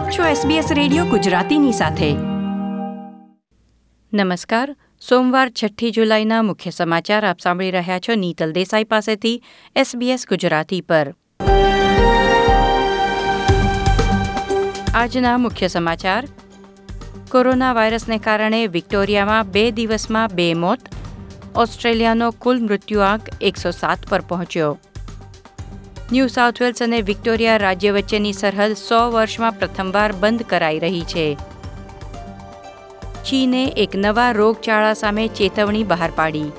આપ છો SBS radio ગુજરાતીની સાથે. નમસ્કાર. સોમવાર છઠ્ઠી જુલાઈના મુખ્ય સમાચાર આપ સાંભળી રહ્યા છો નીતલ દેસાઈ પાસેથી SBS ગુજરાતી પર. આજના મુખ્ય સમાચાર. કોરોના વાયરસને કારણે વિક્ટોરિયામાં બે દિવસમાં બે મોત. ઓસ્ટ્રેલિયાનો કુલ મૃત્યુઆંક એકસો સાત પર પહોંચ્યો. ન્યૂ સાઉથ વેલ્સ અને વિક્ટોરિયા રાજ્ય વચ્ચેની સરહદ સો વર્ષમાં પ્રથમવાર બંધ કરાઈ રહી છે. ચીને એક નવા રોગચાળા સામે ચેતવણી બહાર પાડી.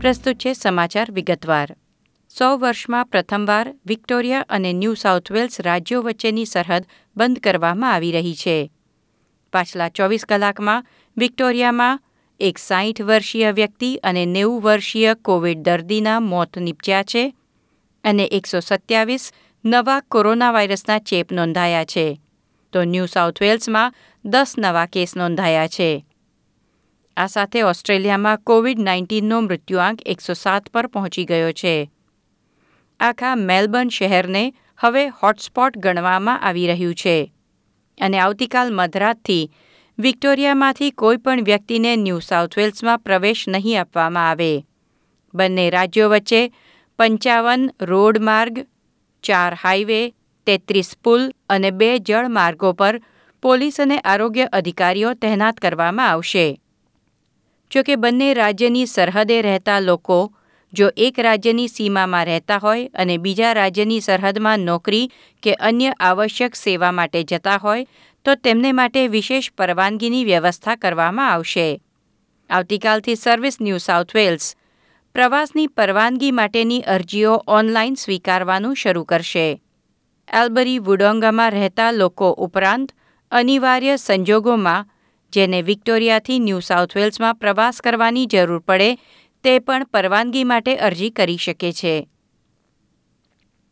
પ્રસ્તુત છે સમાચાર વિગતવાર. સો વર્ષમાં પ્રથમવાર વિક્ટોરિયા અને ન્યૂ સાઉથ વેલ્સ રાજ્યો વચ્ચેની સરહદ બંધ કરવામાં આવી રહી છે. પાછલા ચોવીસ કલાકમાં વિક્ટોરિયામાં એક સાહીઠ વર્ષીય વ્યક્તિ અને નેવું વર્ષીય કોવિડ દર્દીના મોત નીપજ્યા છે અને એકસો સત્યાવીસ નવા કોરોના વાયરસના ચેપ નોંધાયા છે. તો ન્યૂ સાઉથ વેલ્સમાં દસ નવા કેસ નોંધાયા છે. આ સાથે ઓસ્ટ્રેલિયામાં કોવિડ નાઇન્ટીનનો મૃત્યુઆંક એકસો સાત પર પહોંચી ગયો છે. આખા મેલબર્ન શહેરને હવે હોટસ્પોટ ગણવામાં આવી રહ્યું છે. અને આવતીકાલ મધરાતથી વિક્ટોરિયામાંથી કોઈપણ વ્યક્તિને ન્યૂ સાઉથ વેલ્સમાં પ્રવેશ નહીં આપવામાં આવે. બંને રાજ્યો વચ્ચે પંચાવન રોડ માર્ગ, ચાર હાઈવે, તેત્રીસ પુલ અને બે જળમાર્ગો પર પોલીસ અને આરોગ્ય અધિકારીઓ તહેનાત કરવામાં આવશે. જોકે બંને રાજ્યની સરહદે રહેતા લોકો જો એક રાજ્યની સીમામાં રહેતા હોય અને બીજા રાજ્યની સરહદમાં નોકરી કે અન્ય આવશ્યક સેવા માટે જતા હોય, તો તેમને માટે વિશેષ પરવાનગીની વ્યવસ્થા કરવામાં આવશે. આવતીકાલથી સર્વિસ ન્યૂ સાઉથ વેલ્સ. પ્રવાસની પરવાનગી માટેની અરજીઓ ઓનલાઈન સ્વીકારવાનું શરૂ કરશે. એલ્બરી વુડોંગામાં રહેતા લોકો ઉપરાંત અનિવાર્ય સંજોગોમાં, જેને વિક્ટોરિયાથી ન્યૂ સાઉથ વેલ્સમાં પ્રવાસ કરવાની જરૂર પડે તે પણ પરવાનગી માટે અરજી કરી શકે છે.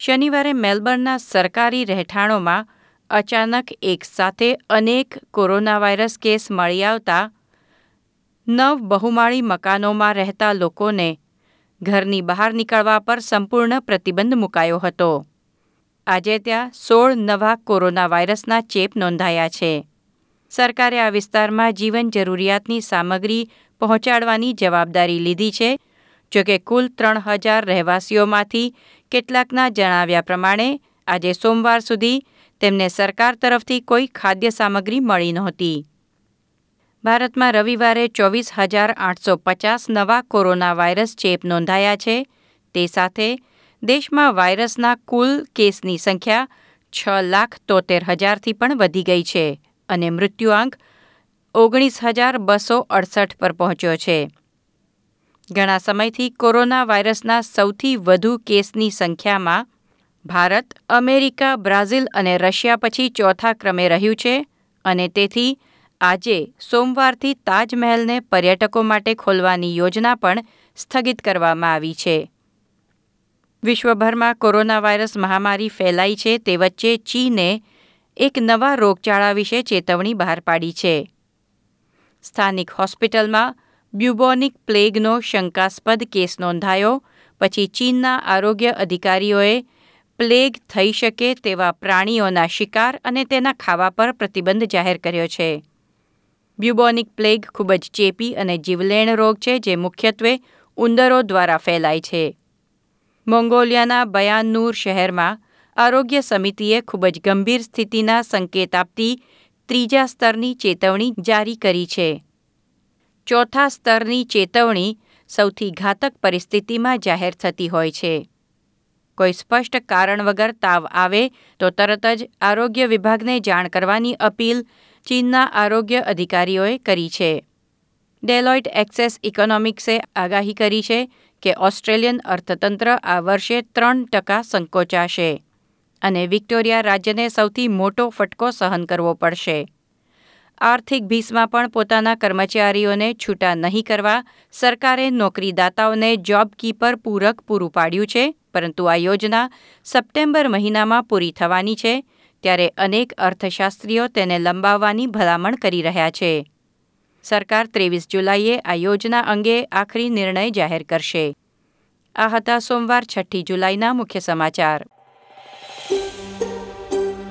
શનિવારે મેલબર્નના સરકારી રહેઠાણોમાં અચાનક એક સાથે અનેક કોરોના વાયરસ કેસ મળી આવતા નવ બહુમાળી મકાનોમાં રહેતા લોકોને ઘરની બહાર નીકળવા પર સંપૂર્ણ પ્રતિબંધ મુકાયો હતો. આજે ત્યાં સોળ નવા કોરોના વાયરસના ચેપ નોંધાયા છે. સરકારે આ વિસ્તારમાં જીવન જરૂરિયાતની સામગ્રી પહોંચાડવાની જવાબદારી લીધી છે. જોકે કુલ ત્રણ હજાર રહેવાસીઓમાંથી કેટલાકના જણાવ્યા પ્રમાણે, આજે સોમવાર સુધી તેમને સરકાર તરફથી કોઈ ખાદ્ય સામગ્રી મળી નહોતી. ભારતમાં રવિવારે ચોવીસ હજાર આઠસો પચાસ નવા કોરોના વાયરસ ચેપ નોંધાયા છે. તે સાથે દેશમાં વાયરસના કુલ કેસની સંખ્યા છ લાખ તોતેર હજારથી પણ વધી ગઈ છે અને મૃત્યુઆંક ઓગણીસ હજાર બસો અડસઠ પર પહોંચ્યો છે. ઘણા સમયથી કોરોના વાયરસના સૌથી વધુ કેસની સંખ્યામાં ભારત, અમેરિકા, બ્રાઝિલ અને રશિયા પછી ચોથા ક્રમે રહ્યું છે અને તેથી આજે સોમવારથી તાજમહેલને પર્યટકો માટે ખોલવાની યોજના પણ સ્થગિત કરવામાં આવી છે. વિશ્વભરમાં કોરોના વાયરસ મહામારી ફેલાઈ છે તે વચ્ચે ચીને એક નવા રોગચાળા વિશે ચેતવણી બહાર પાડી છે. સ્થાનિક હોસ્પિટલમાં બ્યુબોનિક પ્લેગનો શંકાસ્પદ કેસ નોંધાયો, પછી ચીનના આરોગ્ય અધિકારીઓએ પ્લેગ થઈ શકે તેવા પ્રાણીઓના શિકાર અને તેના ખાવા પર પ્રતિબંધ જાહેર કર્યો છે. બ્યુબોનિક પ્લેગ ખૂબ જ ચેપી અને જીવલેણ રોગ છે, જે મુખ્યત્વે ઉંદરો દ્વારા ફેલાય છે. મોંગોલિયાના બયાનૂર શહેરમાં આરોગ્ય સમિતિએ ખૂબ જ ગંભીર સ્થિતિના સંકેત આપતી ત્રીજા સ્તરની ચેતવણી જારી કરી છે. ચોથા સ્તરની ચેતવણી સૌથી ઘાતક પરિસ્થિતિમાં જાહેર થતી હોય છે. કોઈ સ્પષ્ટ કારણ વગર તાવ આવે તો તરત જ આરોગ્ય વિભાગને જાણ કરવાની અપીલ ચીનના આરોગ્ય અધિકારીઓએ કરી છે. ડેલોઇટ એક્સેસ ઇકોનોમિક્સે આગાહી કરી છે કે ઓસ્ટ્રેલિયન અર્થતંત્ર આ વર્ષે ત્રણ ટકા સંકોચાશે. અને વિક્ટોરિયા રાજ્યને સૌથી મોટો ફટકો સહન કરવો પડશે. આર્થિક ભીસમાં પણ પોતાના કર્મચારીઓને છૂટા નહીં કરવા સરકારે નોકરીદાતાઓને જોબ કીપર પૂરક પૂરું પાડ્યું છે, પરંતુ આ યોજના સપ્ટેમ્બર મહિનામાં પૂરી થવાની છે, ત્યારે અનેક અર્થશાસ્ત્રીઓ તેને લંબાવવાની ભલામણ કરી રહ્યા છે. સરકાર ત્રેવીસ જુલાઈએ આ યોજના અંગે આખરી નિર્ણય જાહેર કરશે. આ હતા સોમવાર છઠ્ઠી જુલાઈના મુખ્ય સમાચાર.